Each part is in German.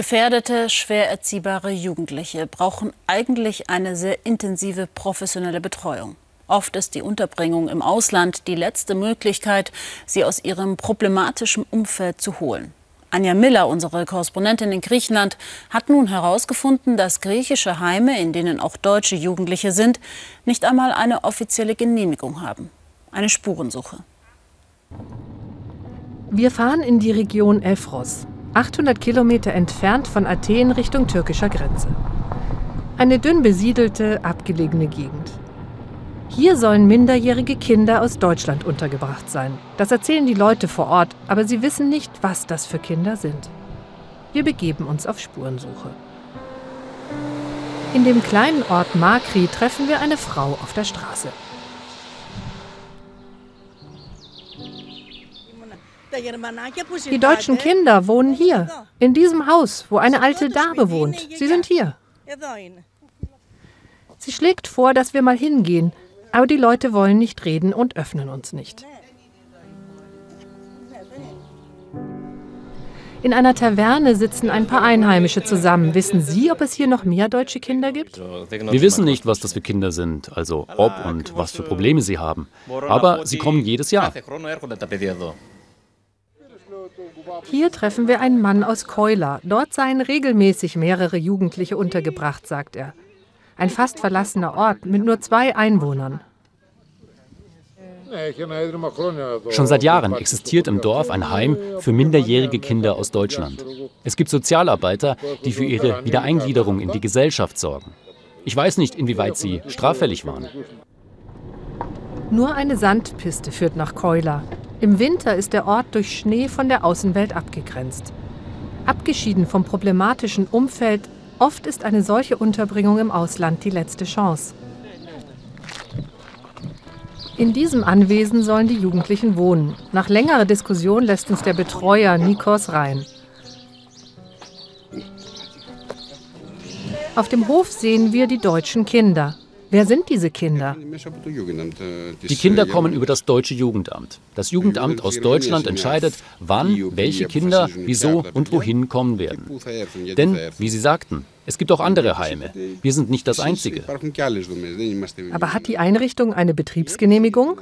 Gefährdete, schwer erziehbare Jugendliche brauchen eigentlich eine sehr intensive professionelle Betreuung. Oft ist die Unterbringung im Ausland die letzte Möglichkeit, sie aus ihrem problematischen Umfeld zu holen. Anja Miller, unsere Korrespondentin in Griechenland, hat nun herausgefunden, dass griechische Heime, in denen auch deutsche Jugendliche sind, nicht einmal eine offizielle Genehmigung haben. Eine Spurensuche. Wir fahren in die Region Elfros, 800 Kilometer entfernt von Athen Richtung türkischer Grenze. Eine dünn besiedelte, abgelegene Gegend. Hier sollen minderjährige Kinder aus Deutschland untergebracht sein. Das erzählen die Leute vor Ort, aber sie wissen nicht, was das für Kinder sind. Wir begeben uns auf Spurensuche. In dem kleinen Ort Makri treffen wir eine Frau auf der Straße. Die deutschen Kinder wohnen hier, in diesem Haus, wo eine alte Dame wohnt. Sie sind hier. Sie schlägt vor, dass wir mal hingehen, aber die Leute wollen nicht reden und öffnen uns nicht. In einer Taverne sitzen ein paar Einheimische zusammen. Wissen Sie, ob es hier noch mehr deutsche Kinder gibt? Wir wissen nicht, was das für Kinder sind, also ob und was für Probleme sie haben. Aber sie kommen jedes Jahr. Hier treffen wir einen Mann aus Keula. Dort seien regelmäßig mehrere Jugendliche untergebracht, sagt er. Ein fast verlassener Ort mit nur zwei Einwohnern. Schon seit Jahren existiert im Dorf ein Heim für minderjährige Kinder aus Deutschland. Es gibt Sozialarbeiter, die für ihre Wiedereingliederung in die Gesellschaft sorgen. Ich weiß nicht, inwieweit sie straffällig waren. Nur eine Sandpiste führt nach Keula. Im Winter ist der Ort durch Schnee von der Außenwelt abgegrenzt. Abgeschieden vom problematischen Umfeld, oft ist eine solche Unterbringung im Ausland die letzte Chance. In diesem Anwesen sollen die Jugendlichen wohnen. Nach längerer Diskussion lässt uns der Betreuer Nikos rein. Auf dem Hof sehen wir die deutschen Kinder. Wer sind diese Kinder? Die Kinder kommen über das deutsche Jugendamt. Das Jugendamt aus Deutschland entscheidet, wann welche Kinder, wieso und wohin kommen werden. Denn, wie Sie sagten, es gibt auch andere Heime. Wir sind nicht das Einzige. Aber hat die Einrichtung eine Betriebsgenehmigung?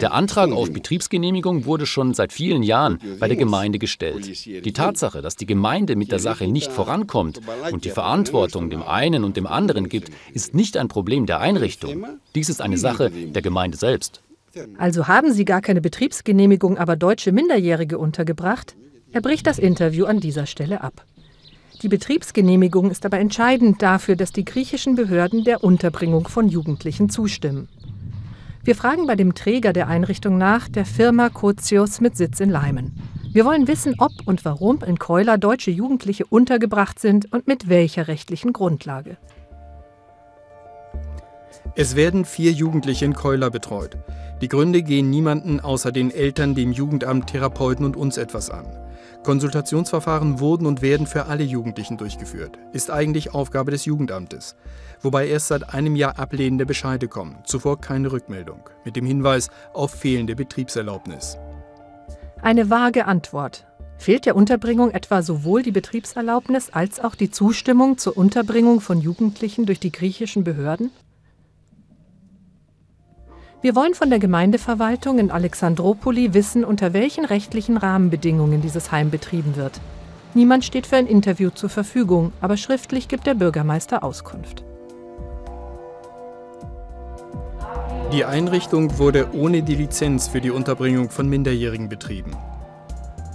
Der Antrag auf Betriebsgenehmigung wurde schon seit vielen Jahren bei der Gemeinde gestellt. Die Tatsache, dass die Gemeinde mit der Sache nicht vorankommt und die Verantwortung dem einen und dem anderen gibt, ist nicht ein Problem der Einrichtung. Dies ist eine Sache der Gemeinde selbst. Also haben Sie gar keine Betriebsgenehmigung, aber deutsche Minderjährige untergebracht? Er bricht das Interview an dieser Stelle ab. Die Betriebsgenehmigung ist aber entscheidend dafür, dass die griechischen Behörden der Unterbringung von Jugendlichen zustimmen. Wir fragen bei dem Träger der Einrichtung nach, der Firma Kozius mit Sitz in Leimen. Wir wollen wissen, ob und warum in Keuler deutsche Jugendliche untergebracht sind und mit welcher rechtlichen Grundlage. Es werden vier Jugendliche in Keuler betreut. Die Gründe gehen niemanden außer den Eltern, dem Jugendamt, Therapeuten und uns etwas an. Konsultationsverfahren wurden und werden für alle Jugendlichen durchgeführt. Ist eigentlich Aufgabe des Jugendamtes. Wobei erst seit einem Jahr ablehnende Bescheide kommen, zuvor keine Rückmeldung, mit dem Hinweis auf fehlende Betriebserlaubnis. Eine vage Antwort. Fehlt der Unterbringung etwa sowohl die Betriebserlaubnis als auch die Zustimmung zur Unterbringung von Jugendlichen durch die griechischen Behörden? Wir wollen von der Gemeindeverwaltung in Alexandropoli wissen, unter welchen rechtlichen Rahmenbedingungen dieses Heim betrieben wird. Niemand steht für ein Interview zur Verfügung, aber schriftlich gibt der Bürgermeister Auskunft. Die Einrichtung wurde ohne die Lizenz für die Unterbringung von Minderjährigen betrieben.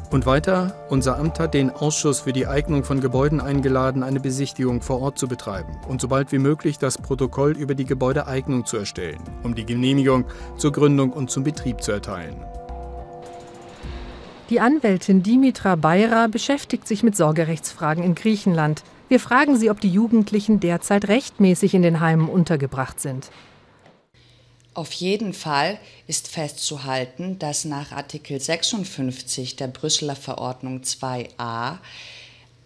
Und weiter, unser Amt hat den Ausschuss für die Eignung von Gebäuden eingeladen, eine Besichtigung vor Ort zu betreiben und so bald wie möglich das Protokoll über die Gebäudeeignung zu erstellen, um die Genehmigung zur Gründung und zum Betrieb zu erteilen. Die Anwältin Dimitra Beira beschäftigt sich mit Sorgerechtsfragen in Griechenland. Wir fragen sie, ob die Jugendlichen derzeit rechtmäßig in den Heimen untergebracht sind. Auf jeden Fall ist festzuhalten, dass nach Artikel 56 der Brüsseler Verordnung 2a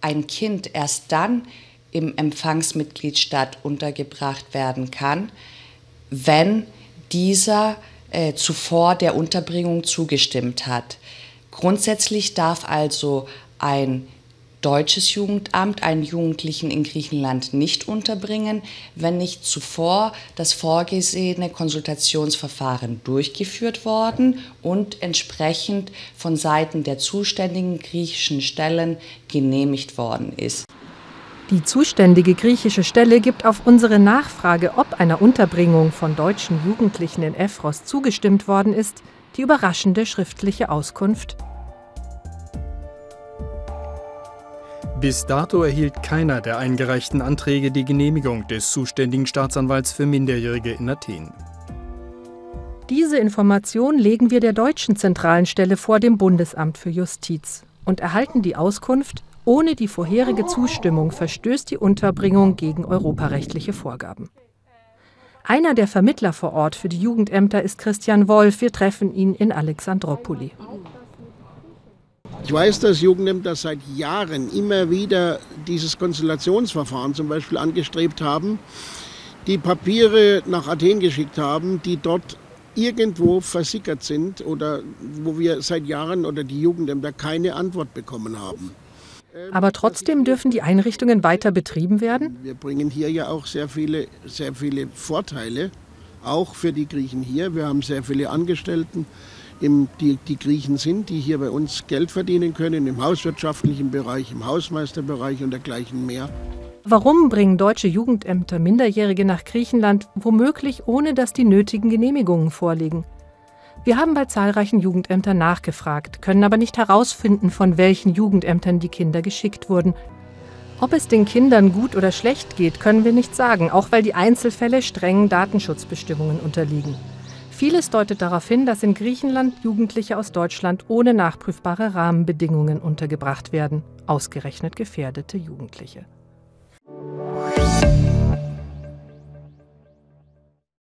ein Kind erst dann im Empfangsmitgliedstaat untergebracht werden kann, wenn dieser äh, zuvor der Unterbringung zugestimmt hat. Grundsätzlich darf also ein deutsches Jugendamt einen Jugendlichen in Griechenland nicht unterbringen, wenn nicht zuvor das vorgesehene Konsultationsverfahren durchgeführt worden und entsprechend von Seiten der zuständigen griechischen Stellen genehmigt worden ist. Die zuständige griechische Stelle gibt auf unsere Nachfrage, ob einer Unterbringung von deutschen Jugendlichen in Evros zugestimmt worden ist, die überraschende schriftliche Auskunft. Bis dato erhielt keiner der eingereichten Anträge die Genehmigung des zuständigen Staatsanwalts für Minderjährige in Athen. Diese Information legen wir der deutschen zentralen Stelle vor dem Bundesamt für Justiz und erhalten die Auskunft, ohne die vorherige Zustimmung verstößt die Unterbringung gegen europarechtliche Vorgaben. Einer der Vermittler vor Ort für die Jugendämter ist Christian Wolf. Wir treffen ihn in Alexandropoli. Ich weiß, dass Jugendämter seit Jahren immer wieder dieses Konsultationsverfahren zum Beispiel angestrebt haben, die Papiere nach Athen geschickt haben, die dort irgendwo versickert sind oder wo wir seit Jahren oder die Jugendämter keine Antwort bekommen haben. Aber trotzdem dürfen die Einrichtungen weiter betrieben werden? Wir bringen hier ja auch sehr viele, sehr viele Vorteile, auch für die Griechen hier. Wir haben sehr viele Angestellten, die, die Griechen sind, die hier bei uns Geld verdienen können, im hauswirtschaftlichen Bereich, im Hausmeisterbereich und dergleichen mehr. Warum bringen deutsche Jugendämter Minderjährige nach Griechenland, womöglich ohne dass die nötigen Genehmigungen vorliegen? Wir haben bei zahlreichen Jugendämtern nachgefragt, können aber nicht herausfinden, von welchen Jugendämtern die Kinder geschickt wurden. Ob es den Kindern gut oder schlecht geht, können wir nicht sagen, auch weil die Einzelfälle strengen Datenschutzbestimmungen unterliegen. Vieles deutet darauf hin, dass in Griechenland Jugendliche aus Deutschland ohne nachprüfbare Rahmenbedingungen untergebracht werden, ausgerechnet gefährdete Jugendliche.